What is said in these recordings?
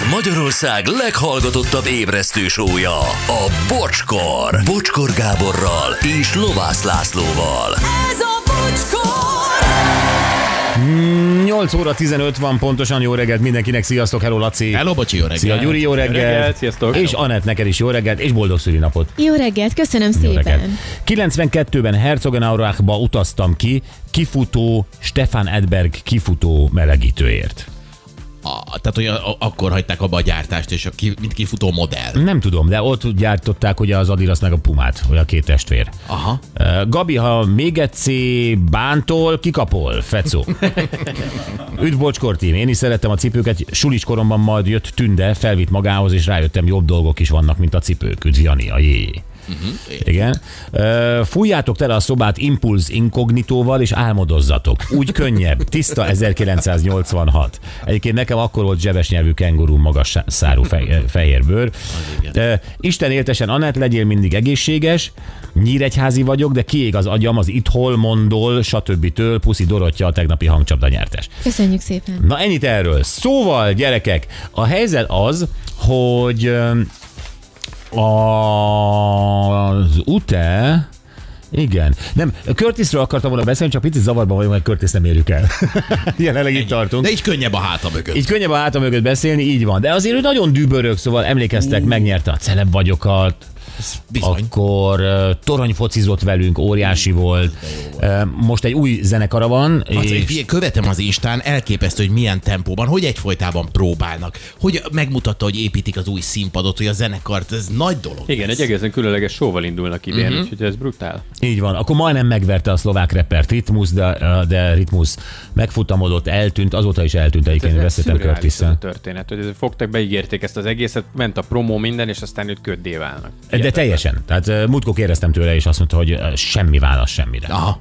Ez Magyarország leghallgatottabb ébresztő sója, a Bocskor. Bocskor Gáborral és Lovász Lászlóval. Ez a bocskor! 8 óra 15 van pontosan, jó reggelt mindenkinek, sziasztok, hello Laci. Hello, bocsi, jó reggelt. Szia Gyuri, jó reggelt. reggelt, sziasztok. És Anett, neked is jó reggelt, és boldog szülinapot. Jó reggelt, köszönöm Jó reggelt. szépen. 92-ben Herzogenaurachba utaztam ki, kifutó, Stefan Edberg kifutó melegítőért. Tehát, hogy a, a, akkor hagyták abba a gyártást, és a ki, mint kifutó modell. Nem tudom, de ott gyártották ugye az Adidas meg a Pumát, hogy a két testvér. Aha. Gabi, ha még egyszer bántol, kikapol, fecó. Üdv Bocskor team, én is szerettem a cipőket, sulis koromban majd jött Tünde, felvitt magához, és rájöttem, jobb dolgok is vannak, mint a cipők. Üdv Jani, a jé. Igen. Ö, Fújjátok tele a szobát Impulz inkognitóval, és álmodozzatok. Úgy könnyebb. Tiszta 1986. Egyébként nekem akkor volt zsebes nyelvű kengurú magas szárú fe- fehér bőr. Isten éltesen, Anett, legyél mindig egészséges. Nyíregyházi vagyok, de kiég az agyam az ithol, mondol, stb. től. Puszi Dorottya a tegnapi hangcsapda nyertes. Köszönjük szépen. Na ennyit erről. Szóval, gyerekek, a helyzet az, hogy az UTE igen. Nem, Curtisről akartam volna beszélni, csak picit zavarban vagyok, mert Curtis nem érjük el. Jelenleg itt tartunk. De így könnyebb a háta mögött. Így könnyebb a hátam mögött beszélni, így van. De azért ő nagyon dübörög, szóval emlékeztek, megnyerte a celeb vagyokat, Bizony. akkor uh, torony focizott velünk, óriási volt. Uh, most egy új zenekara van. Az, és... Követem az Instán, elképesztő, hogy milyen tempóban, hogy egyfolytában próbálnak, hogy megmutatta, hogy építik az új színpadot, hogy a zenekart, ez nagy dolog. Igen, lesz. egy egészen különleges showval indulnak idén, uh-huh. úgyhogy ez brutál. Így van, akkor majdnem megverte a szlovák repert Ritmus, de, de Ritmus megfutamodott, eltűnt, azóta is eltűnt egyébként, ez beszéltem szürreális ez a curtis történet, hogy fogtak, beígérték ezt az egészet, ment a promó minden, és aztán őt köddé válnak. De teljesen. Tehát múltkor kérdeztem tőle, és azt mondta, hogy semmi válasz semmire. Aha.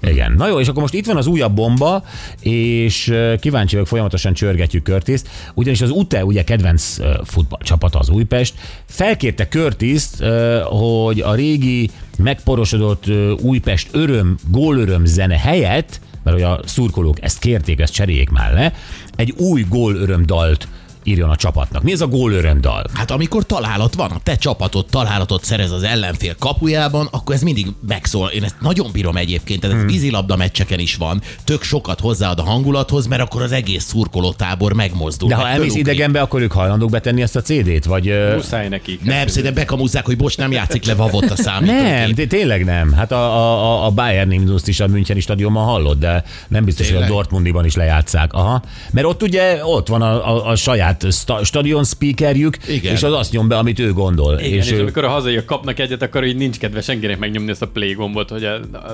Igen. Na jó, és akkor most itt van az újabb bomba, és kíváncsi vagyok, folyamatosan csörgetjük Körtiszt, ugyanis az UTE, ugye kedvenc futballcsapata az Újpest, felkérte Körtiszt, hogy a régi megporosodott Újpest öröm, gólöröm zene helyett, mert hogy a szurkolók ezt kérték, ezt cseréljék már le, egy új gólöröm dalt írjon a csapatnak. Mi ez a gólöröm dal? Hát amikor találat van, a te csapatod találatot szerez az ellenfél kapujában, akkor ez mindig megszól. Én ezt nagyon bírom egyébként, tehát ez Hmm. vízilabda meccseken is van. Tök sokat hozzáad a hangulathoz, mert akkor az egész szurkolótábor megmozdul. De ha elmész idegenbe, akkor ők hajlandók betenni ezt a CD-t? Vagy, Muszáj nekik. Nem, szerintem bekamúzzák, hogy bocs, nem játszik le Vavot a számítógép. Nem, tényleg nem. Hát a, a, a- a Bayern Nimdust is a Müncheni stadionban hallott, de nem biztos, Tényleg? hogy a Dortmundiban is lejátszák. Aha. Mert ott ugye ott van a, a, a saját sta, stadion speakerjük, Igen. és az azt nyom be, amit ő gondol. Igen, és, ő- amikor a hazaiak kapnak egyet, akkor így nincs kedve senkinek megnyomni ezt a play gombot, hogy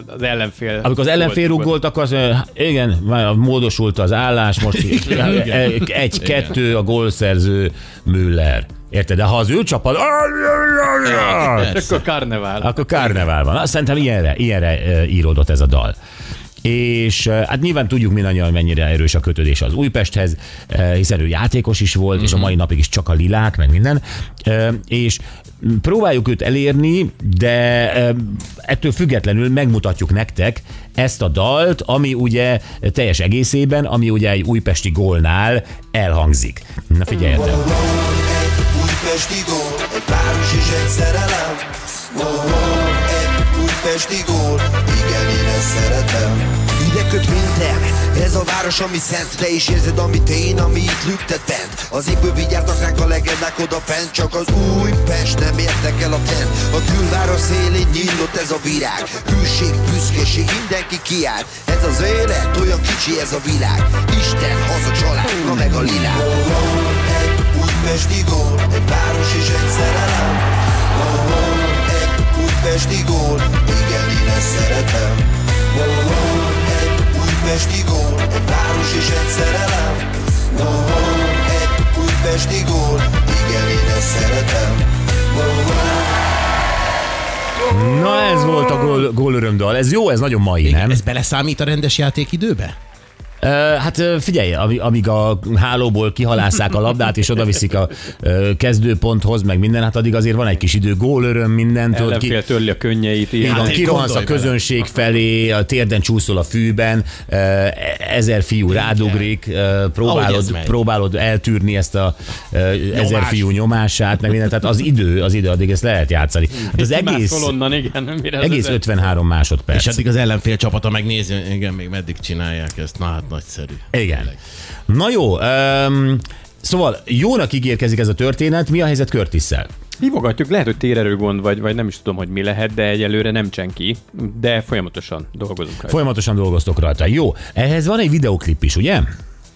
az ellenfél... amikor az ellenfél gólt rúgolt, akkor az, igen, már módosult az állás, most egy-kettő a gólszerző Müller. Érted? De ha az ő csapat... És akkor karnevál. Akkor karnevál van. Azt szerintem ilyenre, ilyenre íródott ez a dal. És hát nyilván tudjuk mindannyian, hogy mennyire erős a kötődés az Újpesthez, hiszen ő játékos is volt, mm-hmm. és a mai napig is csak a lilák, meg minden. És próbáljuk őt elérni, de ettől függetlenül megmutatjuk nektek ezt a dalt, ami ugye teljes egészében, ami ugye egy újpesti gólnál elhangzik. Na figyeljetek! Újpesti gól, egy város és egy szerelem oh, oh, újpesti gól, igen én ezt szeretem. Ide köt minden, ez a város ami szent. Te is érzed amit én, ami itt lüktet bent Az égből vigyáztak ránk a legendák oda fent. Csak az Újpest nem értek el a tent A külváros szélén nyílott ez a virág. Hűség, büszkeség, mindenki kiáll. Ez az élet, olyan kicsi ez a világ. Isten, haza, család, na meg a lilák Egy újpesti gól, egy város és egy szerelem. Oh, oh, Egy újpesti gól, újpesti gól, igen én ezt szeretem. Na ez volt a gól, gólöröm dal. Ez jó, ez nagyon mai, nem? Ez beleszámít a rendes játékidőbe? Ö, Hát figyelj, amíg a hálóból kihalásszák a labdát, és oda viszik a kezdőponthoz, meg minden, hát addig azért van egy kis idő, gólöröm, minden, tudod, ki, Ellenfél törli a könnyeit. így van, Hát, kirohansz a gondolj bele. közönség felé, a térden csúszol a fűben, ezer fiú rádugrik, próbálod, próbálod eltűrni ezt a ezer fiú nyomását, meg minden, tehát az idő, az idő, addig ezt lehet játszani. Hát az egész, onnan, igen. Egész ezer- 53 másodperc. És addig az ellenfél csapata megnézi, igen, még meddig csinálják ezt. Na hát nagyszerű. Igen. Na jó, um, szóval jónak ígérkezik ez a történet, mi a helyzet Curtis-szel? Hívogatjuk, lehet, hogy térerő gond, vagy, vagy nem is tudom, hogy mi lehet, de egyelőre nem csenki, de folyamatosan dolgozunk rajta. Folyamatosan dolgoztok rajta. Jó, ehhez van egy videoklip is, ugye?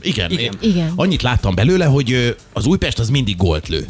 Igen, Igen. Én Igen. Annyit láttam belőle, hogy az Újpest az mindig gólt lő.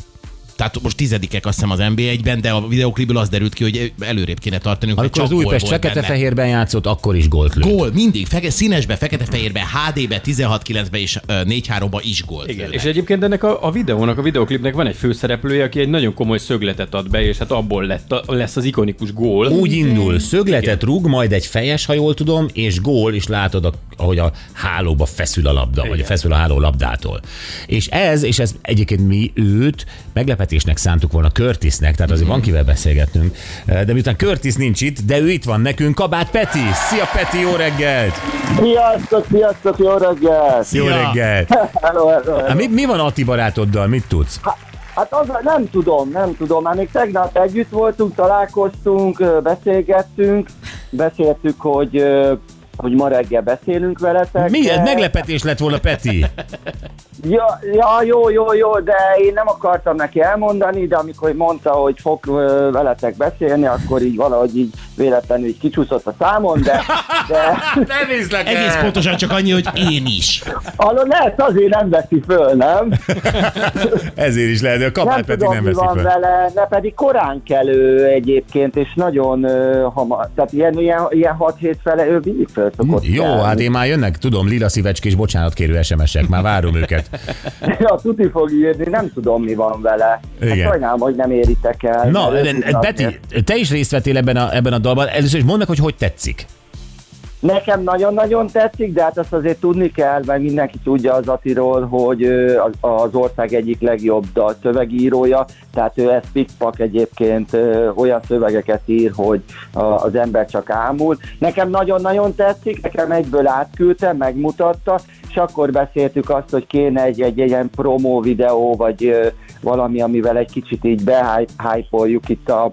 Tehát most tizedikek azt hiszem az NB1-ben, de a videoklipből az derült ki, hogy előrébb kéne tartani. Amikor az Újpest fekete-fehérben játszott, akkor is gólt lőtt. Gól, mindig, feke, színesbe, fekete-fehérbe, HD-be, 16-9-be és ö, 4-3-ba is gólt. Igen, lőnek. és egyébként ennek a, a videónak, a videoklipnek van egy főszereplője, aki egy nagyon komoly szögletet ad be, és hát abból lett, a, lesz az ikonikus gól. Úgy indul, szögletet rúg, majd egy fejes, ha jól tudom, és gól, és látod, a, ahogy a hálóba feszül a labda, vagy feszül a háló labdától. És ez, és ez egyébként mi őt meglepetésnek szántuk volna Curtisnek, tehát azért van kivel beszélgetnünk, de miután Curtis nincs itt, de ő itt van nekünk, Kabát Peti. Szia Peti, jó reggelt! Sziasztok, sziasztok, jó reggelt! Jó reggelt! Hello, hello, hello. Hát mi, mi van Ati barátoddal, mit tudsz? Hát az, nem tudom, nem tudom. Már még tegnap együtt voltunk, találkoztunk, beszélgettünk, beszéltük, hogy, hogy ma reggel beszélünk veletek. Milyen de- meglepetés lett volna, Peti? Ja, ja, jó, jó, jó, de én nem akartam neki elmondani, de amikor mondta, hogy fog veletek beszélni, akkor így valahogy így véletlenül így kicsúszott a számon, de, de Nem hiszlek Egész pontosan csak annyi, hogy én is. alól lehet azért nem veszi föl, nem? Ezért is lehet, a Kabát nem Peti tudom, nem veszi van fel. vele, de pedig korán kelő egyébként, és nagyon uh, hamar, tehát ilyen, ilyen, ilyen 6 fele ő mindig föl szokott Jó, kelni. hát én már jönnek, tudom, lila szívecskés bocsánatkérő SMS-ek, már várom őket. Ja, tuti fog írni, nem tudom, mi van vele. Igen. Hát sajnálom, hogy nem éritek el. Na, azért- te is részt vettél ebben a, ebben a dalban. Először is mondd meg, hogy hogy tetszik. Nekem nagyon-nagyon tetszik, de hát azt azért tudni kell, mert mindenki tudja az Atiról, hogy az, ország egyik legjobb dal szövegírója, tehát ő ezt pikpak egyébként olyan szövegeket ír, hogy az ember csak ámul. Nekem nagyon-nagyon tetszik, nekem egyből átküldtem, megmutatta, és akkor beszéltük azt, hogy kéne egy, egy, ilyen promó videó, vagy valami, amivel egy kicsit így behypoljuk itt a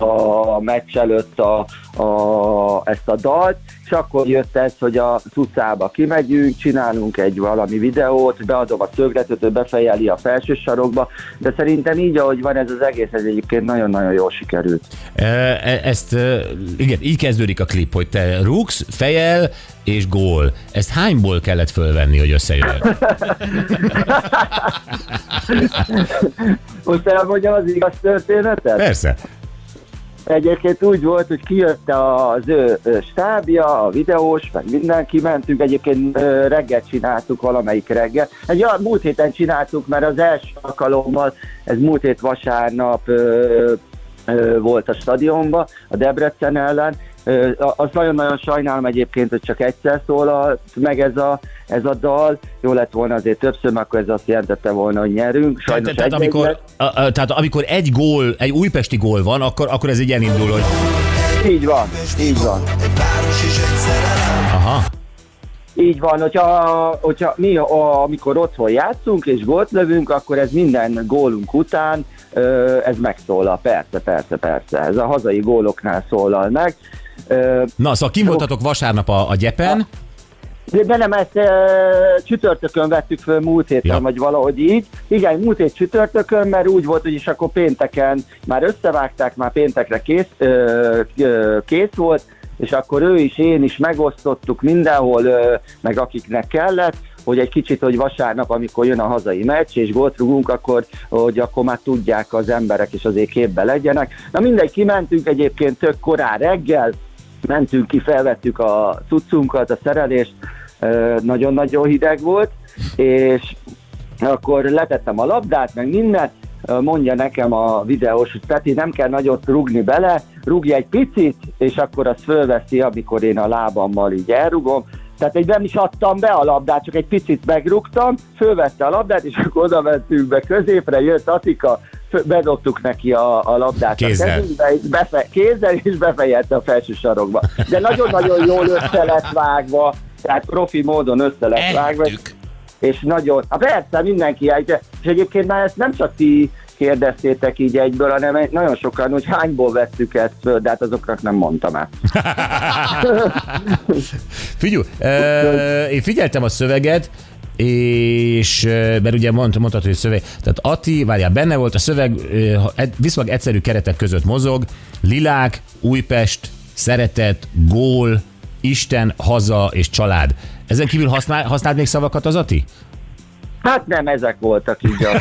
a meccs előtt a, a, ezt a dalt, és akkor jött ez, hogy a utcába kimegyünk, csinálunk egy valami videót, beadom a szögletet, ő befejeli a felső sarokba, de szerintem így, ahogy van ez az egész, ez egyébként nagyon-nagyon jól sikerült. E, e- Ezt, e, igen, így kezdődik a klip, hogy te rúgsz, fejel és gól. Ezt hányból kellett fölvenni, hogy összejöjjön? Most elmondjam az igaz történetet? Persze. Egyébként úgy volt, hogy kijött az ő stábja, a videós, meg mindenki mentünk, egyébként ö, reggel csináltuk valamelyik reggel. Egy olyan múlt héten csináltuk, mert az első alkalommal, ez múlt hét vasárnap volt a stadionban, a Debrecen ellen. Azt nagyon-nagyon sajnálom egyébként, hogy csak egyszer szólalt meg ez a, ez a dal. Jó lett volna azért többször, mert akkor ez azt jelentette volna, hogy nyerünk. Tehát, Sajnos tehát, egy- amikor, a, a, tehát amikor egy gól, egy újpesti gól van, akkor, akkor ez így elindul, hogy Így van, így van. Aha, Így van, hogyha, hogyha mi, a, amikor otthon játszunk és gólt lövünk, akkor ez minden gólunk után ez megszólal. Persze, persze, persze. Ez a hazai góloknál szólal meg. Na, szóval kim voltatok vasárnap a, a gyepen, de nem, ezt e, csütörtökön vettük föl múlt héten, Ja. vagy valahogy így. Igen, múlt hét csütörtökön, mert úgy volt, hogy is akkor pénteken már összevágták, már péntekre kész, ö, ö, kész volt, és akkor ő is, én is megosztottuk mindenhol, ö, meg akiknek kellett, hogy egy kicsit, hogy vasárnap, amikor jön a hazai meccs, és gólt rugunk, akkor, hogy akkor már tudják az emberek, és azért képbe legyenek. Na mindegy, kimentünk egyébként tök korán reggel, mentünk ki, felvettük a cuccunkat, a szerelést, nagyon-nagyon hideg volt, és akkor letettem a labdát, meg mindent, mondja nekem a videós, hogy Peti, nem kell nagyot rugni bele, rúgj egy picit, és akkor azt fölveszi, amikor én a lábammal így elrugom, Tehát egy nem is adtam be a labdát, csak egy picit megrúgtam, fölvette a labdát, és akkor oda be középre, jött Atika, bedobtuk neki a, a labdát Kézzel. a kezünkbe, és befe, kézzel, és befejelte a felső sarokba. De nagyon-nagyon jól össze lett vágva, tehát profi módon össze lett vágva, és nagyon, hát persze mindenki és egyébként már ezt nem csak ti kérdeztétek így egyből, hanem nagyon sokan, hogy hányból vettük ezt föl, de hát azoknak nem mondtam át. Figyelj, uh, én figyeltem a szöveget, és mert ugye mond, mondtad, hogy szöveg, tehát Ati, várjál, benne volt a szöveg, viszonylag egyszerű keretek között mozog, lilák, Újpest, szeretet, gól, Isten, haza és család. Ezen kívül használ, használt még szavakat az Ati? Hát nem, ezek voltak így a...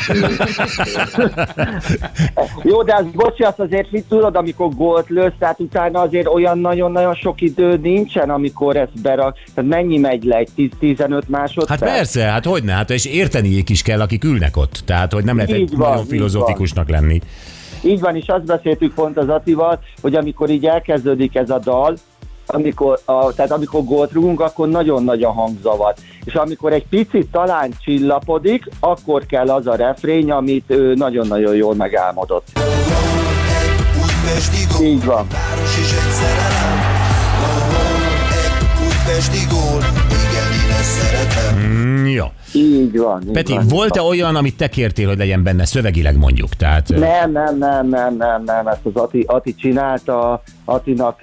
Jó, de az, bocsi, azt azért mit tudod, amikor gólt lősz, tehát utána azért olyan nagyon-nagyon sok idő nincsen, amikor ezt berak. Tehát mennyi megy le? Egy 10 15 másodperc? Hát persze, hát hogyne, hát és érteniék is kell, akik ülnek ott. Tehát, hogy nem lehet egy van, nagyon így filozofikusnak lenni. Így van, és azt beszéltük pont az Atival, hogy amikor így elkezdődik ez a dal, amikor, a, tehát amikor gólt rúgunk, akkor nagyon nagy a hangzavar. És amikor egy picit talán csillapodik, akkor kell az a refrény, amit ő nagyon-nagyon jól megálmodott. Így van. igen, én ezt szeretem. Mm, jó. Így van. Így Peti, van. volt-e olyan, amit te kértél, hogy legyen benne szövegileg mondjuk? Tehát, Nem, nem, nem, nem, nem, nem, ezt az Ati, Ati csinálta, Atinak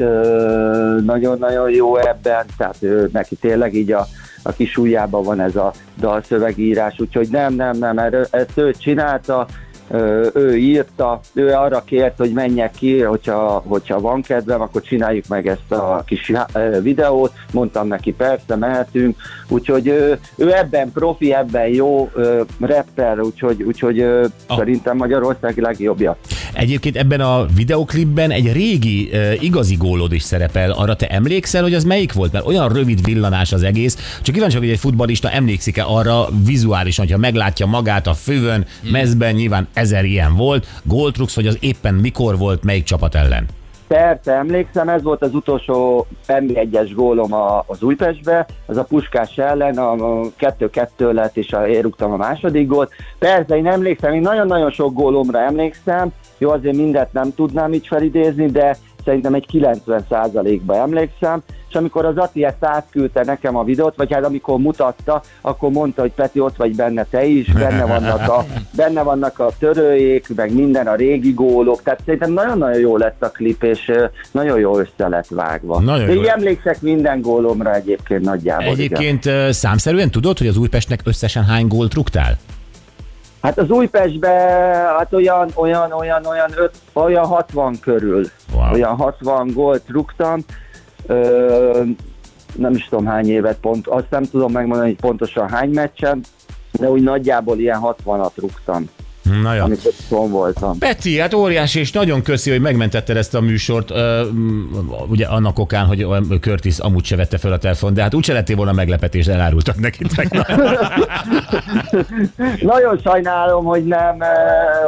nagyon-nagyon jó ebben, tehát ő, neki tényleg így a, a kis ujjában van ez a dalszövegírás, úgyhogy nem, nem, nem, ezt ő csinálta, ő írta, ő arra kért, hogy menjek ki, hogyha, hogyha van kedvem, akkor csináljuk meg ezt a kis videót, mondtam neki, persze, mehetünk, úgyhogy ő, ő ebben profi, ebben jó rapper, úgyhogy, úgyhogy Ah. szerintem Magyarország legjobbja. Egyébként ebben a videoklipben egy régi, uh, igazi gólod is szerepel. Arra te emlékszel, hogy az melyik volt? Mert olyan rövid villanás az egész. Csak kíváncsi hogy egy futbalista emlékszik-e arra vizuálisan, hogyha meglátja magát a fővön, mezben, nyilván ezer ilyen volt. Góltrux, hogy az éppen mikor volt, melyik csapat ellen? Persze, emlékszem, ez volt az utolsó NB1-es gólom a, az Újpestbe, az a Puskás ellen, a, a 2-2 lett, és a, én rúgtam a második gólt. Persze, én emlékszem, én nagyon-nagyon sok gólomra emlékszem, jó, azért mindent nem tudnám így felidézni, de szerintem egy 90%-ba emlékszem, és amikor az Ati ezt átküldte nekem a videót, vagy hát amikor mutatta, akkor mondta, hogy Peti, ott vagy benne te is, benne vannak a, benne vannak a törőjék, meg minden a régi gólok, tehát szerintem nagyon-nagyon jó lett a klip, és nagyon jó össze lett vágva. Nagyon De jó. emlékszek minden gólomra egyébként nagyjából. igen. Egyébként uh, számszerűen tudod, hogy az Újpestnek összesen hány gólt rúgtál? Hát az Újpestbe hát olyan, olyan, olyan, olyan, öt, olyan 60 körül. Wow. Olyan 60 gólt rúgtam. Ö, nem is tudom hány évet pont, azt nem tudom megmondani, hogy pontosan hány meccsen, de úgy nagyjából ilyen 60-at rúgtam, Na jó. amikor voltam. Peti, hát óriási, és nagyon köszi, hogy megmentetted ezt a műsort. Ö, ugye annak okán, hogy Curtis amúgy se vette fel a telefon, de hát úgyse lettél volna meglepetés, elárultak neki tegnap. Nagyon sajnálom, hogy nem,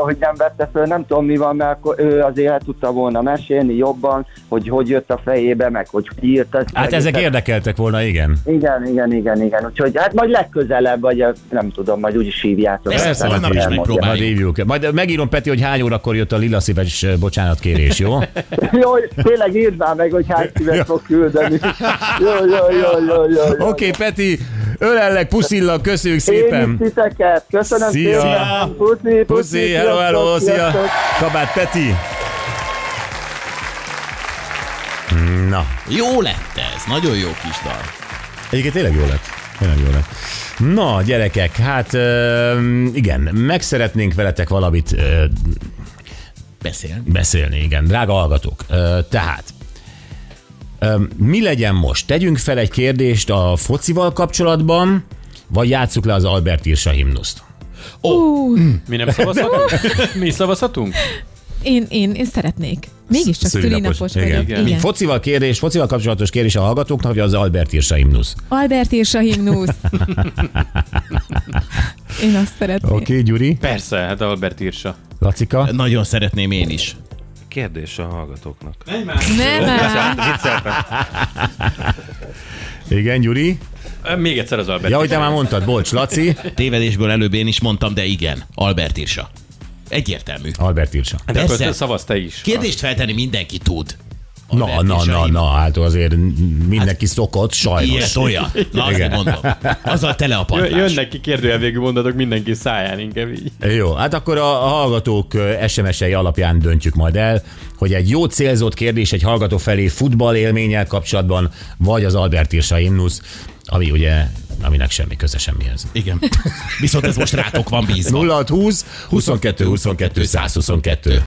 hogy nem vette föl, nem tudom mi van, mert akkor ő azért el tudta volna mesélni jobban, hogy hogy jött a fejébe, meg hogy írt ezt. Hát ezek érdekeltek volna, igen. Igen, igen, igen, igen. Úgyhogy hát majd legközelebb, vagy nem tudom, majd úgyis hívjátok. Persze, Aztán holnap is megpróbáljuk. Majd hívjuk. Majd megírom, Peti, hogy hány órakor jött a lila szíves bocsánatkérés, jó? Jó, tényleg írd már meg, hogy hány szívet fog küldeni. Jó, jó, jó, jó, jó. jó. Oké, okay, Peti, ölellek, puszillak, köszönjük Én szépen. is titeket. Köszönöm Szia. szépen. Puszi, puszi, Puszi, hello, hello, szia. Kabát Peti. Na, Jó lett ez, nagyon jó kis dal. Egyébként tényleg jó lett. Tényleg jó lett. Na, gyerekek, hát ö, igen, meg szeretnénk veletek valamit ö, Beszél. beszélni, igen, drága hallgatók. Ö, tehát, ö, mi legyen most? Tegyünk fel egy kérdést a focival kapcsolatban, vagy játsszuk le az Albert Irsa himnuszt? Mi nem szavazhatunk? Mi szavazhatunk? Én, én, én szeretnék. Mégiscsak szülinapos igen. vagyok. igen. Igen. Mint focival kérdés, focival kapcsolatos kérdés a hallgatóknak, vagy az Albert Irsa himnusz? Albert és a himnusz. Én azt szeretném. Oké, okay, Gyuri, Persze, hát Albert írsa. Lacika. Nagyon szeretném én is. Kérdés a hallgatóknak. Nem, nem. Igen, Gyuri. Még egyszer az Albert. Ja, hogy te már mondtad, bocs, Laci. Tévedésből előbb én is mondtam, de igen, Albert Irsa. Egyértelmű. Albert Ilsa. De akkor Persze. te szavaz te is. Kérdést feltenni mindenki tud. Na, na, Irsa, na, na, hát azért mindenki szokott, sajnos. Ilyet olyan. Na, azt mondom. Azzal tele a padlás. Jönnek ki kérdőjelvégű mondatok mindenki száján inkább így. Jó, hát akkor a a hallgatók SMS-ei alapján döntjük majd el, hogy egy jó célzott kérdés egy hallgató felé futball élménnyel kapcsolatban, vagy az Albert Irsa himnusz, ami ugye, aminek semmi köze semmihez. Igen. Viszont ez most rátok van bízva. 0620 22 22 122.